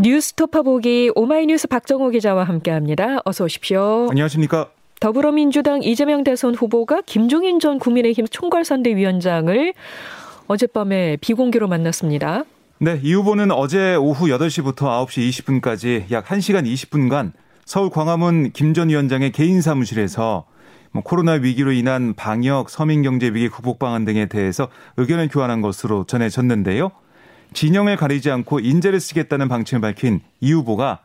뉴스토파 보기 오마이뉴스 박정호 기자와 함께합니다. 어서 오십시오. 안녕하십니까. 더불어민주당 이재명 대선 후보가 김종인 전 국민의힘 총괄선대위원장을 어젯밤에 비공개로 만났습니다. 네, 이 후보는 어제 오후 8시부터 9시 20분까지 약 1시간 20분간 서울 광화문 김 전 위원장의 개인 사무실에서 뭐 코로나 위기로 인한 방역, 서민경제 위기 극복 방안 등에 대해서 의견을 교환한 것으로 전해졌는데요. 진영을 가리지 않고 인재를 쓰겠다는 방침을 밝힌 이 후보가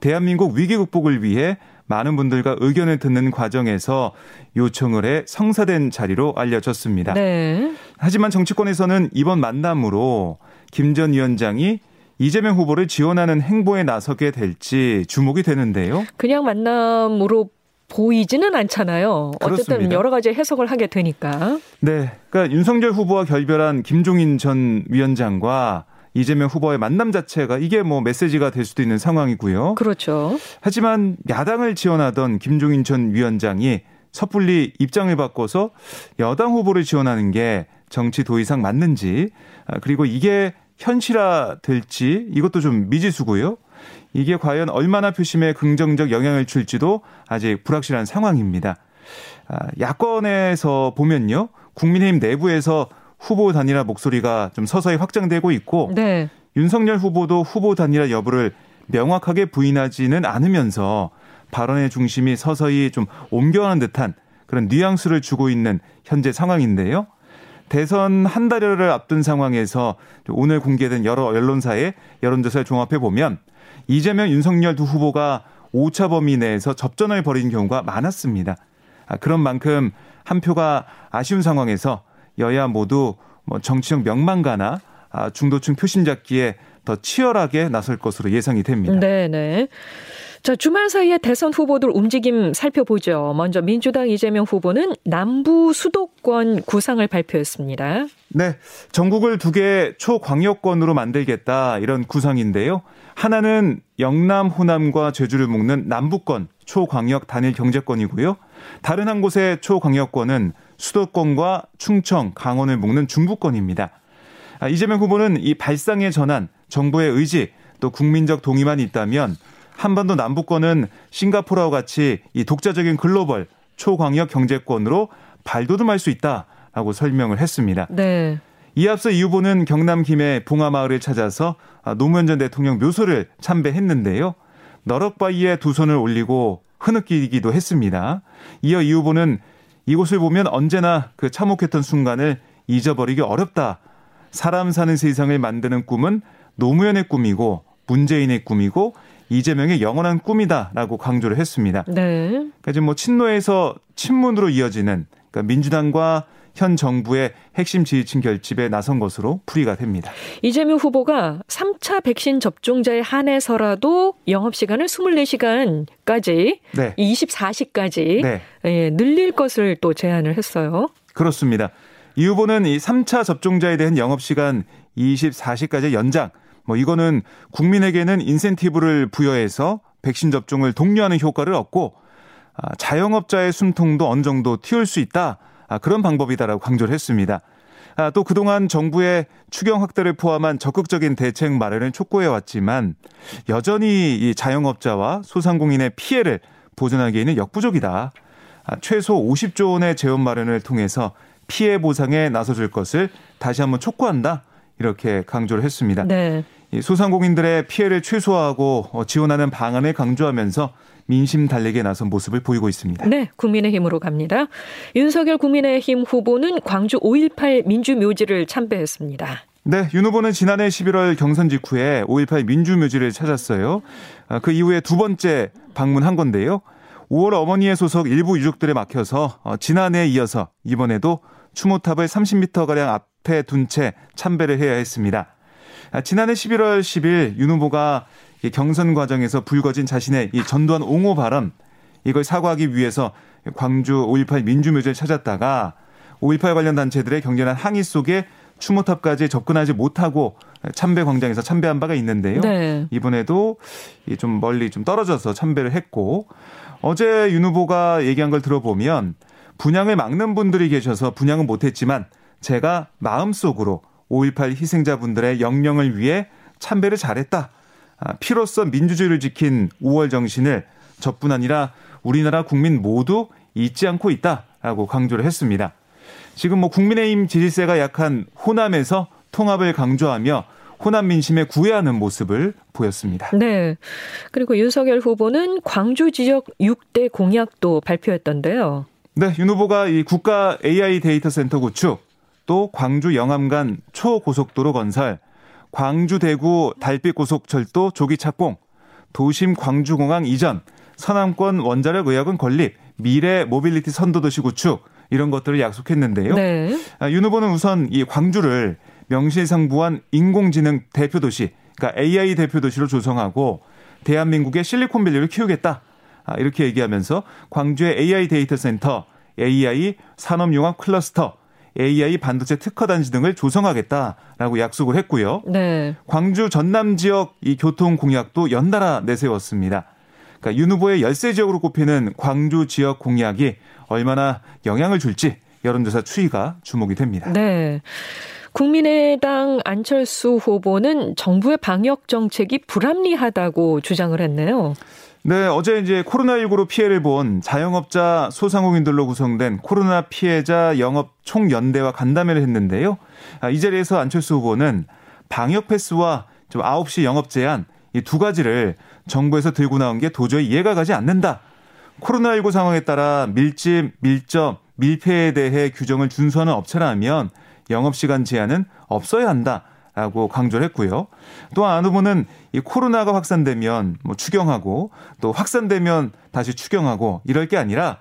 대한민국 위기 극복을 위해 많은 분들과 의견을 듣는 과정에서 요청을 해 성사된 자리로 알려졌습니다. 네. 하지만 정치권에서는 이번 만남으로 김 전 위원장이 이재명 후보를 지원하는 행보에 나서게 될지 주목이 되는데요. 그냥 만남으로 보이지는 않잖아요. 그렇습니다. 어쨌든 여러 가지 해석을 하게 되니까. 네. 그러니까 윤석열 후보와 결별한 김종인 전 위원장과 이재명 후보의 만남 자체가 이게 뭐 메시지가 될 수도 있는 상황이고요. 그렇죠. 하지만 야당을 지원하던 김종인 전 위원장이 섣불리 입장을 바꿔서 여당 후보를 지원하는 게 정치 도의상 맞는지 아, 그리고 이게 현실화 될지 이것도 좀 미지수고요. 이게 과연 얼마나 표심에 긍정적 영향을 줄지도 아직 불확실한 상황입니다. 아, 야권에서 보면요. 국민의힘 내부에서 후보 단일화 목소리가 좀 서서히 확장되고 있고 네. 윤석열 후보도 후보 단일화 여부를 명확하게 부인하지는 않으면서 발언의 중심이 서서히 좀 옮겨가는 듯한 그런 뉘앙스를 주고 있는 현재 상황인데요. 대선 한 달여를 앞둔 상황에서 오늘 공개된 여러 언론사의 여론조사를 종합해 보면 이재명, 윤석열 두 후보가 오차 범위 내에서 접전을 벌인 경우가 많았습니다. 아, 그런 만큼 한 표가 아쉬운 상황에서 여야 모두 뭐 정치적 명망가나 아, 중도층 표심 잡기에 더 치열하게 나설 것으로 예상이 됩니다. 네 네. 자, 주말 사이에 대선 후보들 움직임 살펴보죠. 먼저 민주당 이재명 후보는 남부 수도권 구상을 발표했습니다. 네. 전국을 두 개 초광역권으로 만들겠다 이런 구상인데요. 하나는 영남, 호남과 제주를 묶는 남부권 초광역 단일 경제권이고요. 다른 한 곳의 초광역권은 수도권과 충청, 강원을 묶는 중부권입니다. 아, 이재명 후보는 이 발상의 전환, 정부의 의지, 또 국민적 동의만 있다면 한반도 남부권은 싱가포르와 같이 이 독자적인 글로벌 초광역 경제권으로 발돋움할 수 있다라고 설명을 했습니다. 네. 이 앞서 이 후보는 경남 김해 봉하마을을 찾아서 아, 노무현 전 대통령 묘소를 참배했는데요. 너럭바위에 두 손을 올리고 흐느끼기도 했습니다. 이어 이 후보는 이곳을 보면 언제나 그 참혹했던 순간을 잊어버리기 어렵다. 사람 사는 세상을 만드는 꿈은 노무현의 꿈이고 문재인의 꿈이고 이재명의 영원한 꿈이다라고 강조를 했습니다. 네. 그러니까 지금 뭐 친노에서 친문으로 이어지는 그러니까 민주당과 현 정부의 핵심 지지층 결집에 나선 것으로 풀이가 됩니다. 이재명 후보가 3차 백신 접종자에 한해서라도 영업시간을 24시간까지 네. 24시까지 네. 예, 늘릴 것을 또 제안을 했어요. 그렇습니다. 이 후보는 이 3차 접종자에 대한 영업시간 24시까지 연장, 뭐 이거는 국민에게는 인센티브를 부여해서 백신 접종을 독려하는 효과를 얻고 아, 자영업자의 숨통도 어느 정도 틔울 수 있다. 아, 그런 방법이다라고 강조를 했습니다. 아, 또 그동안 정부의 추경 확대를 포함한 적극적인 대책 마련을 촉구해 왔지만 여전히 이 자영업자와 소상공인의 피해를 보전하기에는 역부족이다. 최소 50조 원의 재원 마련을 통해서 피해 보상에 나서줄 것을 다시 한번 촉구한다. 이렇게 강조를 했습니다. 네. 소상공인들의 피해를 최소화하고 어, 지원하는 방안을 강조하면서 민심 달래기에 나선 모습을 보이고 있습니다. 네, 국민의힘으로 갑니다. 윤석열 국민의힘 후보는 광주 5.18 민주묘지를 참배했습니다. 네, 윤 후보는 지난해 11월 경선 직후에 5.18 민주묘지를 찾았어요. 아, 그 이후에 두 번째 방문한 건데요. 5월 어머니의 소속 일부 유족들에 막혀서 어, 지난해에 이어서 이번에도 추모탑을 30m가량 앞에 둔 채 참배를 해야 했습니다. 아, 지난해 11월 10일 윤 후보가 경선 과정에서 불거진 자신의 이 전두환 옹호 발언 이걸 사과하기 위해서 광주 5.18 민주묘지를 찾았다가 5.18 관련 단체들의 격렬한 항의 속에 추모탑까지 접근하지 못하고 참배 광장에서 참배한 바가 있는데요. 네. 이번에도 좀 멀리 좀 떨어져서 참배를 했고 어제 윤 후보가 얘기한 걸 들어보면 분양을 막는 분들이 계셔서 분양은 못했지만 제가 마음속으로 5.18 희생자분들의 영령을 위해 참배를 잘했다. 아, 피로써 민주주의를 지킨 5월 정신을 저뿐 아니라 우리나라 국민 모두 잊지 않고 있다라고 강조를 했습니다. 지금 뭐 국민의힘 지지세가 약한 호남에서 통합을 강조하며 호남 민심에 구애하는 모습을 보였습니다. 네. 그리고 윤석열 후보는 광주 지역 6대 공약도 발표했던데요. 네, 윤 후보가 이 국가 AI 데이터 센터 구축, 또 광주 영암간 초고속도로 건설, 광주 대구 달빛 고속철도 조기 착공, 도심 광주공항 이전, 서남권 원자력 의학원 건립, 미래 모빌리티 선도도시 구축 이런 것들을 약속했는데요. 네. 아, 윤 후보는 우선 이 광주를 명실상부한 인공지능 대표 도시, 그러니까 AI 대표 도시로 조성하고 대한민국의 실리콘밸리를 키우겠다. 아, 이렇게 얘기하면서 광주의 AI 데이터 센터, AI 산업융합 클러스터, AI 반도체 특허 단지 등을 조성하겠다라고 약속을 했고요. 네. 광주 전남 지역 이 교통 공약도 연달아 내세웠습니다. 그러니까 윤 후보의 열세 지역으로 꼽히는 광주 지역 공약이 얼마나 영향을 줄지 여론조사 추이가 주목이 됩니다. 네. 국민의당 안철수 후보는 정부의 방역 정책이 불합리하다고 주장을 했네요. 네, 어제 이제 코로나19로 피해를 본 자영업자 소상공인들로 구성된 코로나 피해자 영업 총연대와 간담회를 했는데요. 아, 이 자리에서 안철수 후보는 방역 패스와 좀 9시 영업 제한 이 두 가지를 정부에서 들고 나온 게 도저히 이해가 가지 않는다. 코로나19 상황에 따라 밀집, 밀접, 밀폐에 대해 규정을 준수하는 업체라면 영업시간 제한은 없어야 한다. 라고 강조를 했고요. 또한 안 후보는 이 코로나가 확산되면 뭐 추경하고 또 확산되면 다시 추경하고 이럴 게 아니라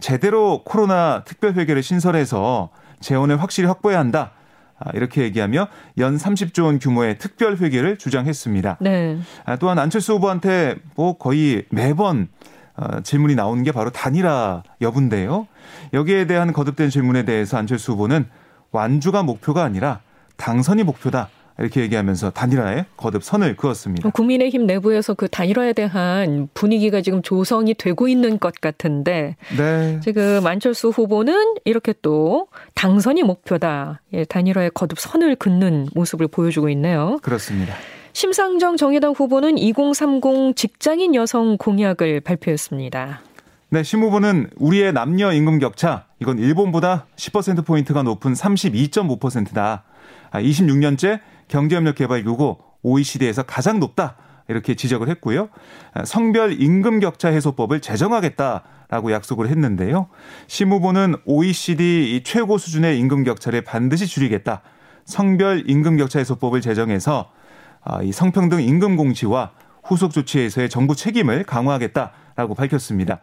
제대로 코로나 특별회계를 신설해서 재원을 확실히 확보해야 한다. 아, 이렇게 얘기하며 연 30조 원 규모의 특별 회계를 주장했습니다. 네. 아, 또한 안철수 후보한테 뭐 거의 매번 어, 질문이 나오는 게 바로 단일화 여부인데요. 여기에 대한 거듭된 질문에 대해서 안철수 후보는 완주가 목표가 아니라 당선이 목표다. 이렇게 얘기하면서 단일화에 거듭 선을 그었습니다. 국민의힘 내부에서 그 단일화에 대한 분위기가 지금 조성이 되고 있는 것 같은데 네. 지금 안철수 후보는 이렇게 또 당선이 목표다. 예, 단일화에 거듭 선을 긋는 모습을 보여주고 있네요. 그렇습니다. 심상정 정의당 후보는 2030 직장인 여성 공약을 발표했습니다. 네, 심 후보는 우리의 남녀 임금 격차 이건 일본보다 10% 포인트가 높은 32.5%다. 26년째 아, 경제협력개발 요구 OECD에서 가장 높다. 이렇게 지적을 했고요. 아, 성별 임금 격차 해소법을 제정하겠다라고 약속을 했는데요. 심 후보는 OECD 최고 수준의 임금 격차를 반드시 줄이겠다. 성별 임금 격차 해소법을 제정해서 아, 이 성평등 임금 공시와 후속 조치에서의 정부 책임을 강화하겠다라고 밝혔습니다.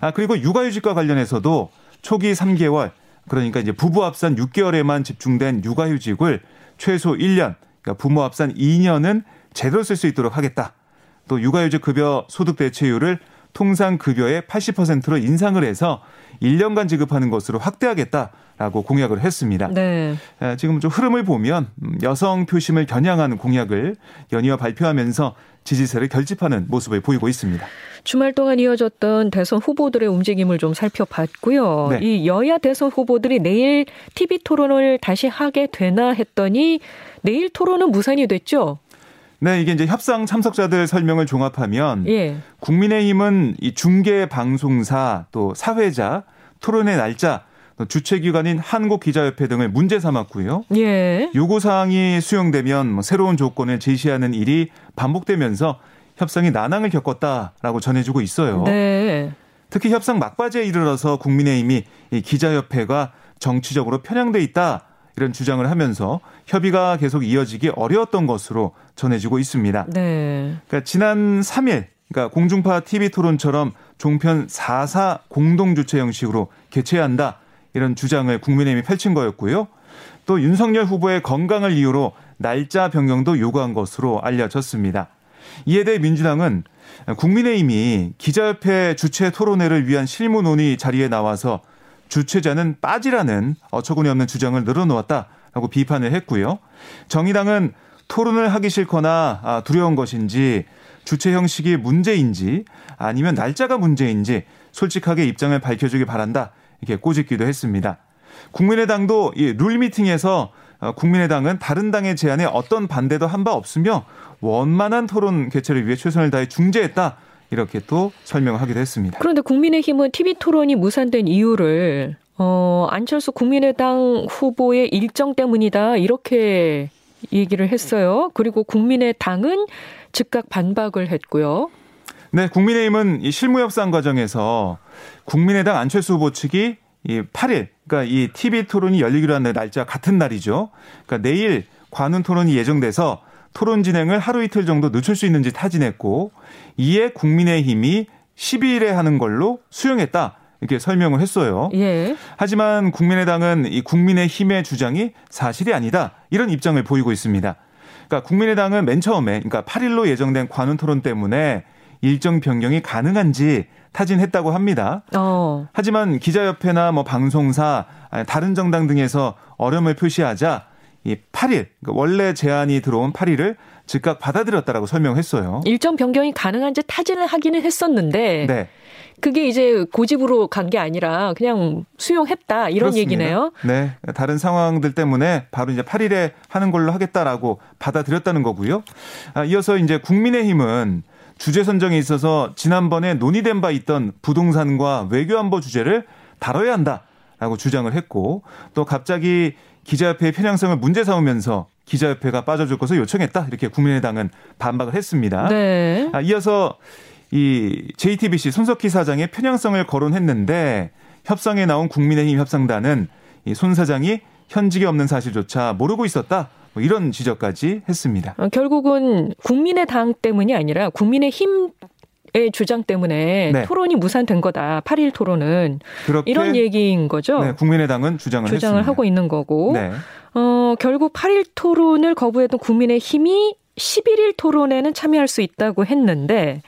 아, 그리고 육아휴직과 관련해서도 초기 3개월, 그러니까 이제 부부 합산 6개월에만 집중된 육아휴직을 최소 1년, 그러니까 부모 합산 2년은 제대로 쓸 수 있도록 하겠다. 또 육아휴직 급여 소득 대체율을 통상 급여의 80%로 인상을 해서 1년간 지급하는 것으로 확대하겠다라고 공약을 했습니다. 네. 지금 좀 흐름을 보면 음, 여성 표심을 겨냥하는 공약을 연이어 발표하면서 지지세를 결집하는 모습을 보이고 있습니다. 주말 동안 이어졌던 대선 후보들의 움직임을 좀 살펴봤고요. 네. 이 여야 대선 후보들이 내일 TV 토론을 다시 하게 되나 했더니 내일 토론은 무산이 됐죠. 네, 이게 이제 협상 참석자들 설명을 종합하면 예. 국민의힘은 이 중계 방송사 또 사회자 토론의 날짜 주최기관인 한국기자협회 등을 문제 삼았고요. 예. 요구 사항이 수용되면 뭐 새로운 조건을 제시하는 일이 반복되면서 협상이 난항을 겪었다라고 전해지고 있어요. 네. 특히 협상 막바지에 이르러서 국민의힘이 이 기자협회가 정치적으로 편향돼 있다 이런 주장을 하면서 협의가 계속 이어지기 어려웠던 것으로 전해지고 있습니다. 네. 그러니까 지난 3일 그러니까 공중파 TV 토론처럼 종편 4사 공동 주최 형식으로 개최해야 한다. 이런 주장을 국민의힘이 펼친 거였고요. 또 윤석열 후보의 건강을 이유로 날짜 변경도 요구한 것으로 알려졌습니다. 이에 대해 민주당은 국민의힘이 기자협회 주최 토론회를 위한 실무 논의 자리에 나와서 주최자는 빠지라는 어처구니 없는 주장을 늘어놓았다라고 비판을 했고요. 정의당은 토론을 하기 싫거나 아, 두려운 것인지 주최 형식이 문제인지 아니면 날짜가 문제인지 솔직하게 입장을 밝혀주기 바란다. 이렇게 꼬집기도 했습니다. 국민의당도 이룰 미팅에서 어, 국민의당은 다른 당의 제안에 어떤 반대도 한 바 없으며 원만한 토론 개최를 위해 최선을 다해 중재했다. 이렇게 또 설명을 하기도 했습니다. 그런데 국민의힘은 TV 토론이 무산된 이유를 어, 안철수 국민의당 후보의 일정 때문이다. 이렇게 얘기를 했어요. 그리고 국민의당은 즉각 반박을 했고요. 네, 국민의힘은 이 실무 협상 과정에서 국민의당 안철수 후보 측이 이 8일, 그러니까 이 TV 토론이 열리기로 한 날짜 같은 날이죠. 그러니까 내일 관훈 토론이 예정돼서 토론 진행을 하루 이틀 정도 늦출 수 있는지 타진했고 이에 국민의힘이 12일에 하는 걸로 수용했다. 이렇게 설명을 했어요. 예. 하지만 국민의당은 이 국민의힘의 주장이 사실이 아니다. 이런 입장을 보이고 있습니다. 그러니까 국민의당은 맨 처음에 그러니까 8일로 예정된 관훈 토론 때문에 일정 변경이 가능한지 타진했다고 합니다. 어. 하지만 기자협회나 뭐 방송사, 다른 정당 등에서 어려움을 표시하자 이 8일, 그러니까 원래 제안이 들어온 8일을 즉각 받아들였다라고 설명했어요. 일정 변경이 가능한지 타진을 하기는 했었는데 네. 그게 이제 고집으로 간 게 아니라 그냥 수용했다 이런 그렇습니다. 얘기네요. 네. 다른 상황들 때문에 바로 이제 8일에 하는 걸로 하겠다라고 받아들였다는 거고요. 아, 이어서 이제 국민의힘은 주제 선정에 있어서 지난번에 논의된 바 있던 부동산과 외교안보 주제를 다뤄야 한다라고 주장을 했고 또 갑자기 기자협회의 편향성을 문제 삼으면서 기자협회가 빠져줄 것을 요청했다 이렇게 국민의당은 반박을 했습니다. 네. 아, 이어서 이 JTBC 손석희 사장의 편향성을 거론했는데 협상에 나온 국민의힘 협상단은 이 손 사장이 현직에 없는 사실조차 모르고 있었다. 뭐 이런 지적까지 했습니다. 어, 결국은 국민의 당 때문이 아니라 국민의 힘 의 주장 때문에 네. 토론이 무산된 거다. 8일 토론은 이런 얘기인 거죠. 네, 국민의당은 주장을 주장을 했습니다. 하고 있는 거고. 네. 어, 결국 8일 토론을 거부했던 국민의 힘이 11일 토론에는 참여할 수 있다고 했는데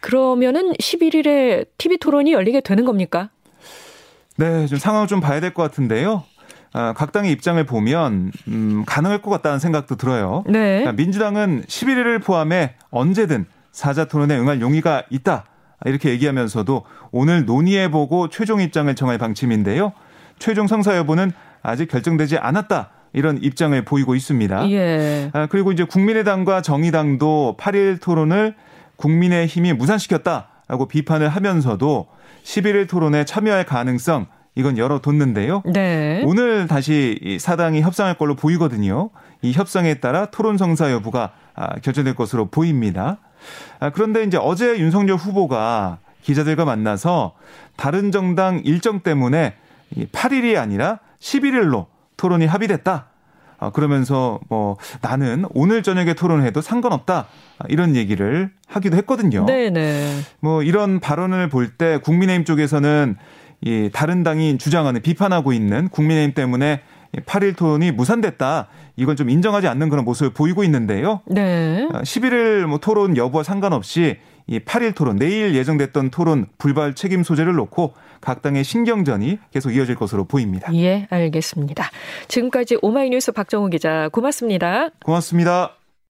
그러면은 11일에 TV 토론이 열리게 되는 겁니까? 네, 좀 상황을 좀 봐야 될 것 같은데요. 아, 각 당의 입장을 보면 음, 가능할 것 같다는 생각도 들어요. 네. 그러니까 민주당은 11일을 포함해 언제든 사자 토론에 응할 용의가 있다. 이렇게 얘기하면서도 오늘 논의해보고 최종 입장을 정할 방침인데요. 최종 성사 여부는 아직 결정되지 않았다. 이런 입장을 보이고 있습니다. 예. 아, 그리고 이제 국민의당과 정의당도 8일 토론을 국민의 힘이 무산시켰다라고 비판을 하면서도 11일 토론에 참여할 가능성 이건 열어뒀는데요. 네. 오늘 다시 사당이 협상할 걸로 보이거든요. 이 협상에 따라 토론 성사 여부가 아, 결정될 것으로 보입니다. 아, 그런데 이제 어제 윤석열 후보가 기자들과 만나서 다른 정당 일정 때문에 8일이 아니라 11일로 토론이 합의됐다. 아, 그러면서 뭐 나는 오늘 저녁에 토론해도 상관없다. 이런 얘기를 하기도 했거든요. 네네. 뭐 이런 발언을 볼 때 국민의힘 쪽에서는 이 다른 당이 주장하는 비판하고 있는 국민의힘 때문에 8일 토론이 무산됐다. 이건 좀 인정하지 않는 그런 모습을 보이고 있는데요. 네. 11일 아, 뭐 토론 여부와 상관없이 이 8일 토론 내일 예정됐던 토론 불발 책임 소재를 놓고 각 당의 신경전이 계속 이어질 것으로 보입니다. 예, 알겠습니다. 지금까지 오마이뉴스 박정우 기자 고맙습니다. 고맙습니다.